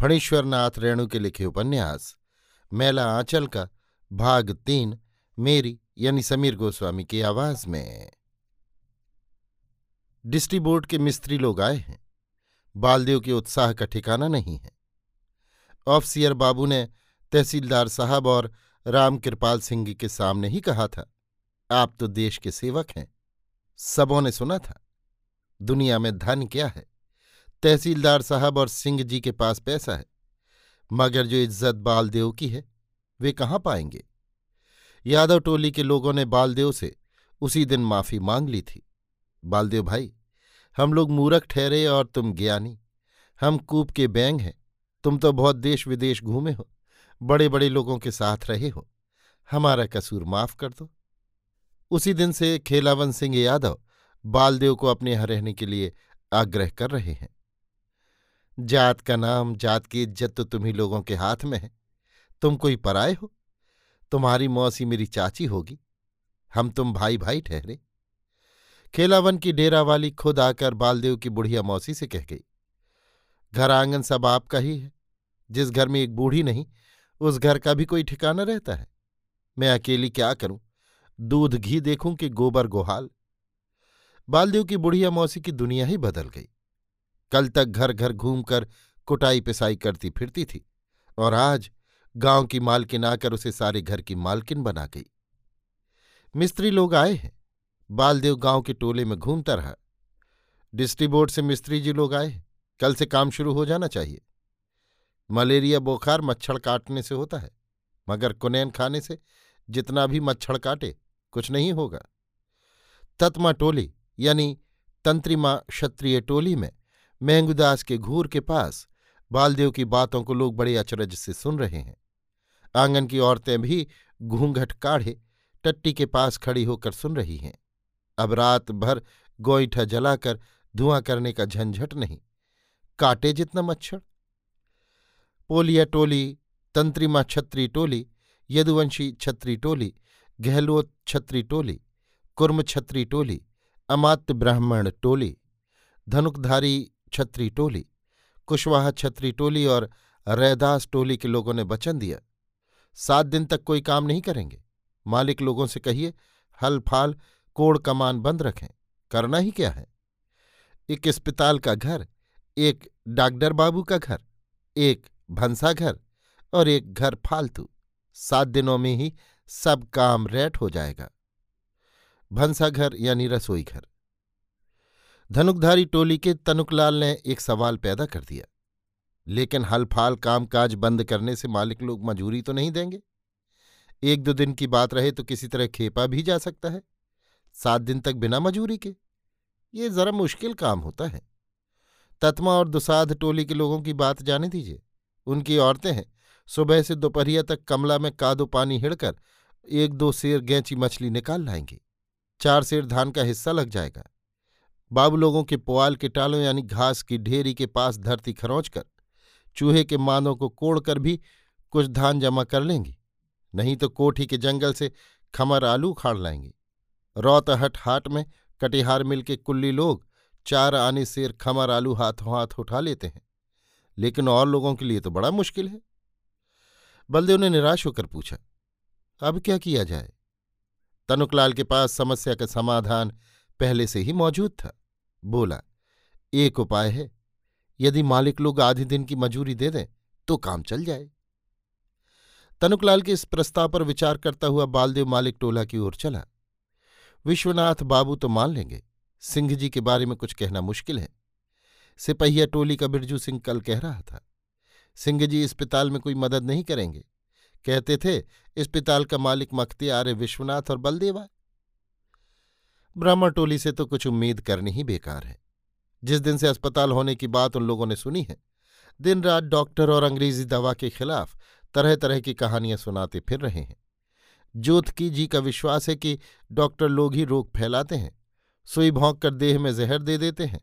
फणीश्वरनाथ रेणु के लिखे उपन्यास, मैला आंचल का, भाग तीन, मेरी यानी समीर गोस्वामी की आवाज़ में। डिस्ट्री बोर्ड के मिस्त्री लोग आए हैं। बालदेव के उत्साह का ठिकाना नहीं है। ऑफसियर बाबू ने तहसीलदार साहब और राम कृपाल सिंह के सामने ही कहा था, आप तो देश के सेवक हैं। सबों ने सुना था। दुनिया में धन क्या है? तहसीलदार साहब और सिंह जी के पास पैसा है। मगर जो इज़्ज़त बालदेव की है, वे कहाँ पाएँगे? यादव टोली के लोगों ने बालदेव से उसी दिन माफ़ी मांग ली थी। बालदेव भाई, हम लोग मूरख ठहरे और तुम ज्ञानी। हम कूप के बैंग हैं। तुम तो बहुत देश विदेश घूमे हो। बड़े बड़े लोगों के साथ रहे हो। हमारा कसूर माफ़ कर दो। उसी दिन से खेलावन सिंह यादव बालदेव को अपने यहाँ रहने के लिए आग्रह कर रहे हैं। जात का नाम, जात की इज़्ज़त तो तुम्ही लोगों के हाथ में है। तुम कोई पराए हो? तुम्हारी मौसी मेरी चाची होगी। हम तुम भाई भाई ठहरे। खेलावन की डेरा वाली खुद आकर बालदेव की बुढ़िया मौसी से कह गई, घर आँगन सब आपका ही है। जिस घर में एक बूढ़ी नहीं, उस घर का भी कोई ठिकाना रहता है। मैं अकेली क्या करूँ? दूध घी देखूँ कि गोबर गोहाल? बालदेव की बुढ़िया मौसी की दुनिया ही बदल गई। कल तक घर घर घूमकर कुटाई पिसाई करती फिरती थी और आज गाँव की मालकिन आकर उसे सारे घर की मालकिन बना गई। मिस्त्री लोग आए हैं। बालदेव गाँव के टोले में घूमता रहा। डिस्ट्रीबोर्ड से मिस्त्री जी लोग आए कल से काम शुरू हो जाना चाहिए। मलेरिया, बुखार, मच्छर काटने से होता है, मगर कुनैन खाने से जितना भी मच्छर काटे, कुछ नहीं होगा। तत्मा टोली, यानी तंत्रिमा क्षत्रिय टोली में महंगूदास के घूर के पास बालदेव की बातों को लोग बड़े अचरज से सुन रहे हैं। आँगन की औरतें भी घूंघट काढ़े टट्टी के पास खड़ी होकर सुन रही हैं। अब रात भर गोईठा जलाकर धुआँ करने का झंझट नहीं, काटे जितना मच्छर। पोलिया टोली, तंत्रिमा छत्री टोली, यदुवंशी छत्री टोली, गहलोत छत्री टोली, कुर्म छत्री टोली, अमात्य ब्राह्मण टोली धनुकधारी छत्री टोली, कुशवाहा छत्री टोली और रैदास टोली के लोगों ने वचन दिया। सात दिन तक कोई काम नहीं करेंगे। मालिक लोगों से कहिए हल फाल कोड़ कमान बंद रखें। करना ही क्या है? एक अस्पताल का घर, एक डॉक्टर बाबू का घर, एक भंसा घर और एक घर फालतू। सात दिनों में ही सब काम रेट हो जाएगा। भंसा घर यानी रसोई घर। धनुकधारी टोली के तनुकलाल ने एक सवाल पैदा कर दिया। लेकिन हलफाल कामकाज बंद करने से मालिक लोग मजूरी तो नहीं देंगे। एक दो दिन की बात रहे तो किसी तरह खेपा भी जा सकता है। सात दिन तक बिना मजूरी के। ये जरा मुश्किल काम होता है। तत्मा और दुसाध टोली के लोगों की बात जाने दीजिए। उनकी औरतें हैं। सुबह से दोपहरिया तक कमला में कादो पानी हिड़कर एक दो शेर गैंची मछली निकाल लाएँगी। चार शेर धान का हिस्सा लग जाएगा। बाबू लोगों के पुआल के टालों यानी घास की ढेरी के पास धरती खरोंच कर चूहे के मानों को कोड़ कर भी कुछ धान जमा कर लेंगी, नहीं तो कोठी के जंगल से खमर आलू खाड़ लाएँगी। रौतहट हाट में कटिहार मिल के कुल्ली लोग चार आने शेर खमर आलू हाथों हाथ उठा लेते हैं, लेकिन और लोगों के लिए तो बड़ा मुश्किल है। बलदेव ने निराश होकर पूछा, अब क्या किया जाए? तनुकलाल के पास समस्या का समाधान पहले से ही मौजूद था। बोला, एक उपाय है। यदि मालिक लोग आधे दिन की मजूरी दे दें तो काम चल जाए। तनुकलाल के इस प्रस्ताव पर विचार करता हुआ बालदेव मालिक टोला की ओर चला। विश्वनाथ बाबू तो मान लेंगे, सिंह जी के बारे में कुछ कहना मुश्किल है। सिपहिया टोली का बिरजू सिंह कल कह रहा था, सिंह जी, इस पिताल में कोई मदद नहीं करेंगे। कहते थे, इस पिताल का मालिक मख्तियार विश्वनाथ और बलदेवा। ब्राह्मण टोली से तो कुछ उम्मीद करनी ही बेकार है। जिस दिन से अस्पताल होने की बात उन लोगों ने सुनी है दिन रात डॉक्टर और अंग्रेज़ी दवा के खिलाफ तरह तरह की कहानियाँ सुनाते फिर रहे हैं। जोतकी जी का विश्वास है कि डॉक्टर लोग ही रोग फैलाते हैं, सुई भोंक कर देह में जहर दे देते हैं।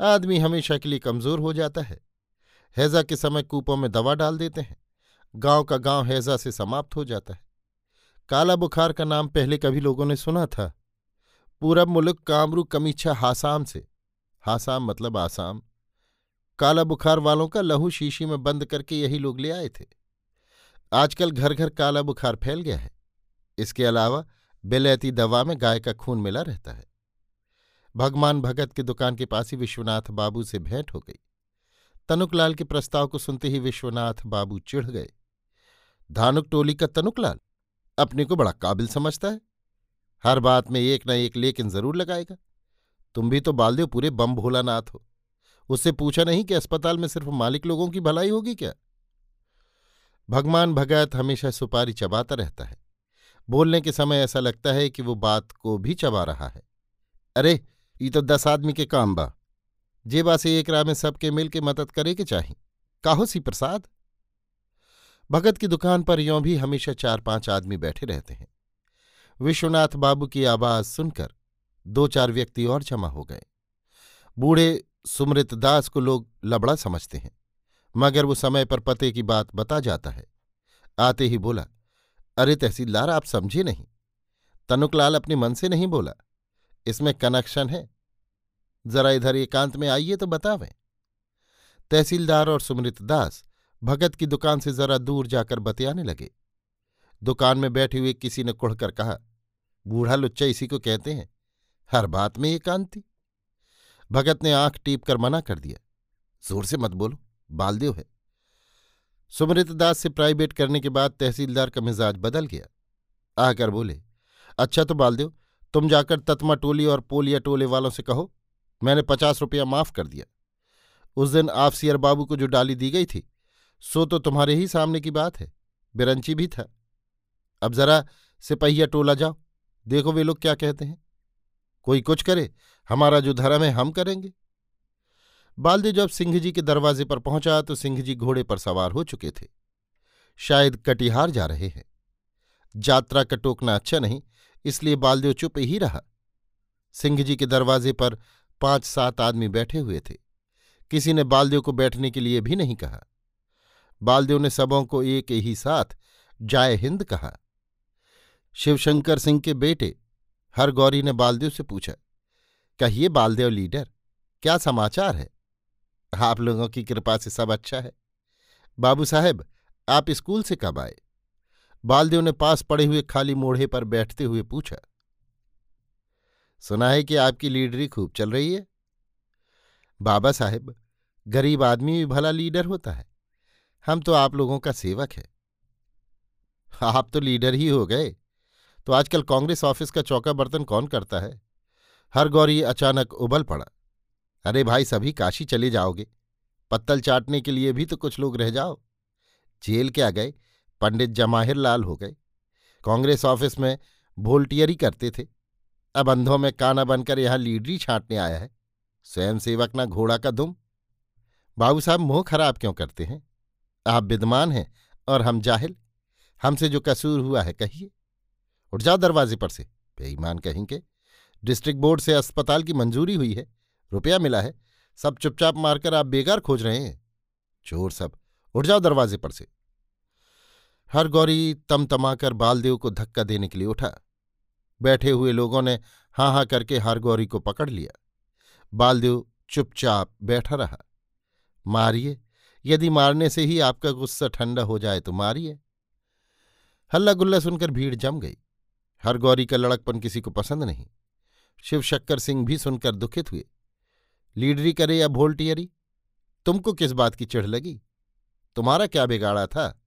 आदमी हमेशा के लिए कमज़ोर हो जाता है। हैजा के समय कूपों में दवा डाल देते हैं। गाँव का गाँव हैजा से समाप्त हो जाता है। काला बुखार का नाम पहले कभी लोगों ने सुना था। पूरब मुल्क कामरू कमीछा हासाम से। हासाम मतलब आसाम। काला बुखार वालों का लहू शीशी में बंद करके यही लोग ले आए थे। आजकल घर घर काला बुखार फैल गया है। इसके अलावा बेलैती दवा में गाय का खून मिला रहता है। भगवान भगत की दुकान के पास ही विश्वनाथ बाबू से भेंट हो गई। तनुकलाल के प्रस्ताव को सुनते ही विश्वनाथ बाबू चिढ़ गए। धानुक टोली का तनुकलाल अपने को बड़ा काबिल समझता है। हर बात में एक न एक लेकिन ज़रूर लगाएगा। तुम भी तो बालदेव पूरे बम भोलानाथ हो। उससे पूछा नहीं कि अस्पताल में सिर्फ़ मालिक लोगों की भलाई होगी क्या? भगवान भगत हमेशा सुपारी चबाता रहता है। बोलने के समय ऐसा लगता है कि वो बात को भी चबा रहा है। अरे, ये तो दस आदमी के काम बा। जेबा से एक राह में सबके मिल के मदद करे के चाही। काहो सी प्रसाद? भगत की दुकान पर यों भी हमेशा चार पाँच आदमी बैठे रहते हैं। विश्वनाथ बाबू की आवाज़ सुनकर दो चार व्यक्ति और जमा हो गए। बूढ़े सुमृत दास को लोग लबड़ा समझते हैं, मगर वो समय पर पते की बात बता जाता है। आते ही बोला, अरे तहसीलदार, आप समझे नहीं। तनुकलाल अपने मन से नहीं बोला। इसमें कनेक्शन है। जरा इधर एकांत में आइए तो बतावें। तहसीलदार और सुमृत दास भगत की दुकान से जरा दूर जाकर बतियाने लगे। दुकान में बैठे हुए किसी ने कुढ़कर कहा बूढ़ा लुच्चा इसी को कहते हैं। हर बात में ये एकांति। भगत ने आँख टीप कर मना कर दिया। ज़ोर से मत बोलो, बालदेव है। सुमृत दास से प्राइवेट करने के बाद तहसीलदार का मिजाज बदल गया। आकर बोले अच्छा तो बालदेव, तुम जाकर ततमा टोली और पोलिया टोले वालों से कहो, मैंने पचास रुपया माफ़ कर दिया। उस दिन आफसियर बाबू को जो डाली दी गई थी, सो तो तुम्हारे ही सामने की बात है, बिरंची भी था। अब जरा सिपहिया टोला जाओ। देखो वे लोग क्या कहते हैं। कोई कुछ करे, हमारा जो धर्म है, हम करेंगे। बालदेव जब सिंह जी के दरवाजे पर पहुँचा तो सिंह जी घोड़े पर सवार हो चुके थे। शायद कटिहार जा रहे हैं। यात्रा का टोकना अच्छा नहीं, इसलिए बालदेव चुप ही रहा। सिंह जी के दरवाजे पर पाँच सात आदमी बैठे हुए थे। किसी ने बालदेव को बैठने के लिए भी नहीं कहा। बालदेव ने सबों को एक ही साथ, जाय हिंद कहा। शिवशंकर सिंह के बेटे हर गौरी ने बालदेव से पूछा, कहिए बालदेव लीडर, क्या समाचार है? आप लोगों की कृपा से सब अच्छा है। बाबू साहेब, आप स्कूल से कब आए? बालदेव ने पास पड़े हुए खाली मोढ़े पर बैठते हुए पूछा, सुना है कि आपकी लीडरी खूब चल रही है? बाबा साहेब, गरीब आदमी भी भला लीडर होता है। हम तो आप लोगों का सेवक है। आप तो लीडर ही हो गए। तो आजकल कांग्रेस ऑफ़िस का चौका बर्तन कौन करता है? हर गौरी अचानक उबल पड़ा। अरे भाई, सभी काशी चले जाओगे। पत्तल चाटने के लिए भी तो कुछ लोग रह जाओ। जेल क्या गए? पंडित जमाहिर लाल हो गए। कांग्रेस ऑफ़िस में वोल्टियरी करते थे। अब अंधों में काना बनकर यहाँ लीडरी छांटने आया है। स्वयंसेवक ना घोड़ा का दुम। बाबू साहब, मुँह खराब क्यों करते हैं? आप विद्वान हैं और हम जाहिल। हमसे जो कसूर हुआ है, कहिए। उठ जाओ दरवाजे पर से। बेईमान कहेंगे डिस्ट्रिक्ट बोर्ड से अस्पताल की मंजूरी हुई है, रुपया मिला है, सब चुपचाप मारकर आप बेकार खोज रहे हैं। चोर सब, उठ जाओ दरवाजे पर से। हर गौरी तमतमाकर बालदेव को धक्का देने के लिए उठा। बैठे हुए लोगों ने हाँ हाँ करके हर गौरी को पकड़ लिया। बालदेव चुपचाप बैठा रहा। मारिए, यदि मारने से ही आपका गुस्सा ठंडा हो जाए तो मारिए। हल्ला गुल्ला सुनकर भीड़ जम गई। हर गौरी का लड़कपन किसी को पसंद नहीं। शिवशक्कर सिंह भी सुनकर दुखित हुए। लीडरी करे या भोल्टियरी, तुमको किस बात की चिढ़ लगी? तुम्हारा क्या बिगाड़ा था?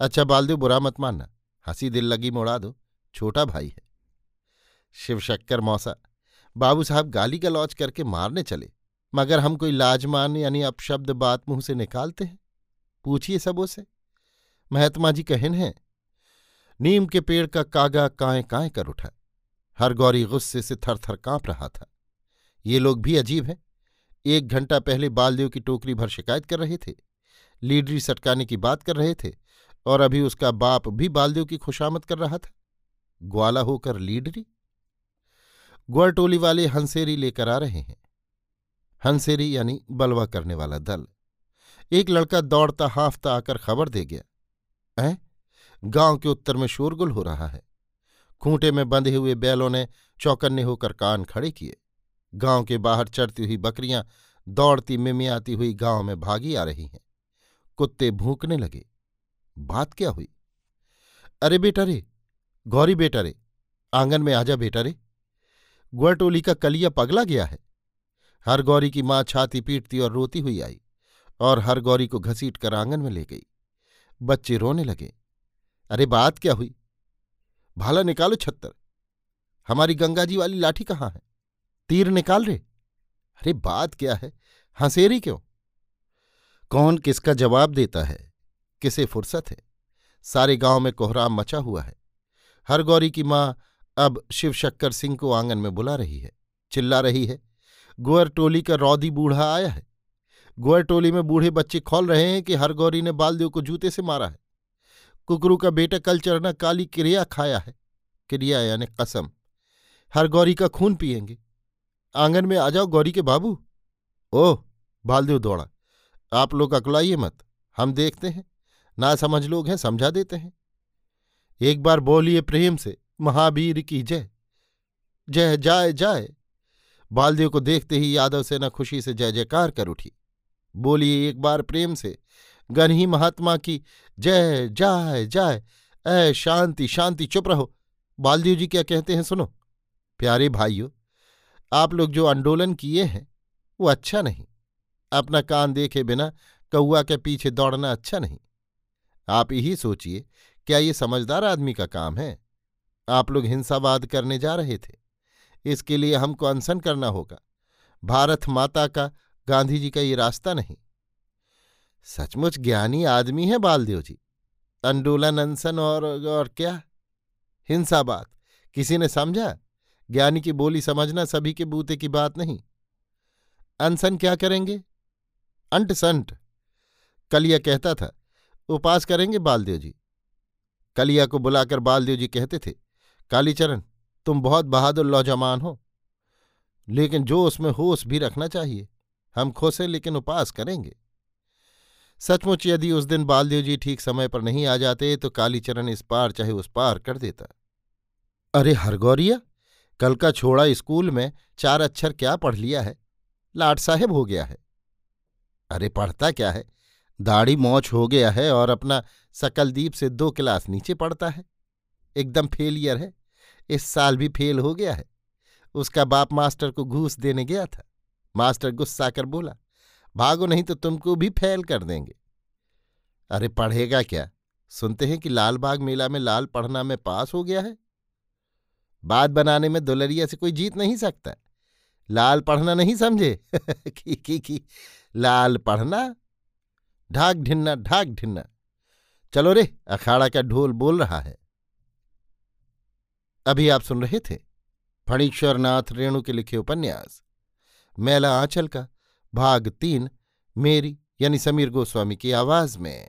अच्छा बालदेव, बुरा मत मानना। हँसी दिल लगी मोड़ा दो। छोटा भाई है। शिव शक्कर मौसा, बाबू साहब गाली गलौज करके मारने चले, मगर हम कोई लाजमान यानी अपशब्द बात मुँह से निकालते हैं? पूछिए सबों से महात्मा जी कहन हैं नीम के पेड़ का कागा काए काए कर उठा। हर गौरी गुस्से से थर थर काँप रहा था। ये लोग भी अजीब हैं। एक घंटा पहले बालदेव की टोकरी भर शिकायत कर रहे थे। लीडरी सटकाने की बात कर रहे थे और अभी उसका बाप भी बालदेव की खुशामद कर रहा था। ग्वाला होकर लीडरी? ग्वार टोली वाले हंसेरी लेकर आ रहे हैं। हंसेरी यानी बलवा करने वाला दल। एक लड़का दौड़ता हाफता आकर खबर दे गया। ऐ? गाँव के उत्तर में शोरगुल हो रहा है। खूंटे में बंधे हुए बैलों ने चौकन्ने होकर कान खड़े किए। गाँव के बाहर चढ़ती हुई बकरियाँ दौड़ती मिमियाती हुई गाँव में भागी आ रही हैं। कुत्ते भूकने लगे। बात क्या हुई? अरे बेटा रे, गौरी बेटा रे, आँगन में आजा बेटा रे। ग्वरटोली का कलिया पगला गया है। हर गौरी की माँ छाती पीटती और रोती हुई आई और हर गौरी को घसीट कर आँगन में ले गई। बच्चे रोने लगे। अरे बात क्या हुई? भाला निकालो छत्तर। हमारी गंगा जी वाली लाठी कहाँ है? तीर निकाल रे। अरे बात क्या है? हंसेरी क्यों? कौन किसका जवाब देता है? किसे फुर्सत है? सारे गाँव में कोहराम मचा हुआ है। हर गौरी की माँ अब शिव शक्कर सिंह को आँगन में बुला रही है। चिल्ला रही है। गोअर टोली का रौदी बूढ़ा आया है। गोअर टोली में बूढ़े बच्चे खोल रहे हैं कि हर गौरी ने बालदेव को जूते से मारा है। कुकरू का बेटा कल चरना काली क्रिया खाया है। क्रिया यानी कसम। हर गौरी का खून पिएँगे आँगन में आ जाओ गौरी के बाबू। ओह बालदेव दौड़ा। आप लोग अकलाइए मत। हम देखते हैं। ना समझ लोग हैं, समझा देते हैं। एक बार बोलिए प्रेम से, महावीर की जय। जय, जाय जाय। बालदेव को देखते ही यादव सेना खुशी से जय, जयकार कर उठी। बोलिए एक बार प्रेम से गनही महात्मा की, जय, जाय जाय। ऐ शांति शांति, चुप रहो। बालदेव जी क्या कहते हैं सुनो। प्यारे भाइयों, आप लोग जो आंदोलन किए हैं, वो अच्छा नहीं। अपना कान देखे बिना कौआ के पीछे दौड़ना अच्छा नहीं। आप यही सोचिए, क्या ये समझदार आदमी का काम है? आप लोग हिंसावाद करने जा रहे थे। इसके लिए हमको अनशन करना होगा। भारत माता का गांधी जी का ये रास्ता नहीं। सचमुच ज्ञानी आदमी है बालदेव जी। अंडोलन अनशन और और क्या? हिंसा बात। किसी ने समझा? ज्ञानी की बोली समझना सभी के बूते की बात नहीं। अनसन क्या करेंगे? अंट संट। कलिया कहता था, उपास करेंगे बालदेव जी। कलिया को बुलाकर बालदेव जी कहते थे, कालीचरण, तुम बहुत बहादुर लौजमान हो। लेकिन जो उसमें होश भी रखना चाहिए, हम खुश हैं लेकिन उपास करेंगे। सचमुच यदि उस दिन बालदेव जी ठीक समय पर नहीं आ जाते तो कालीचरण इस पार चाहे उस पार कर देता। अरे हरगौरिया, कल का छोड़ा स्कूल में चार अक्षर क्या पढ़ लिया है? लाट साहेब हो गया है। अरे पढ़ता क्या है? दाढ़ी मौछ हो गया है और अपना सकलदीप से दो क्लास नीचे पढ़ता है। एकदम फेलियर है। इस साल भी फेल हो गया है। उसका बाप मास्टर को घूस देने गया था। मास्टर गुस्सा कर बोला भागो नहीं तो तुमको भी फैल कर देंगे। अरे पढ़ेगा क्या? सुनते हैं कि लालबाग मेला में लाल पढ़ना में पास हो गया है। बात बनाने में दुलरिया से कोई जीत नहीं सकता। लाल पढ़ना नहीं समझे? की की की? लाल पढ़ना? ढाक ढिन्ना ढाक ढिन्ना। चलो रे, अखाड़ा का ढोल बोल रहा है। अभी आप सुन रहे थे फणीश्वरनाथ रेणु के लिखे उपन्यास, मैला आंचल का। भाग तीन मेरी यानी समीर गोस्वामी की आवाज़ में।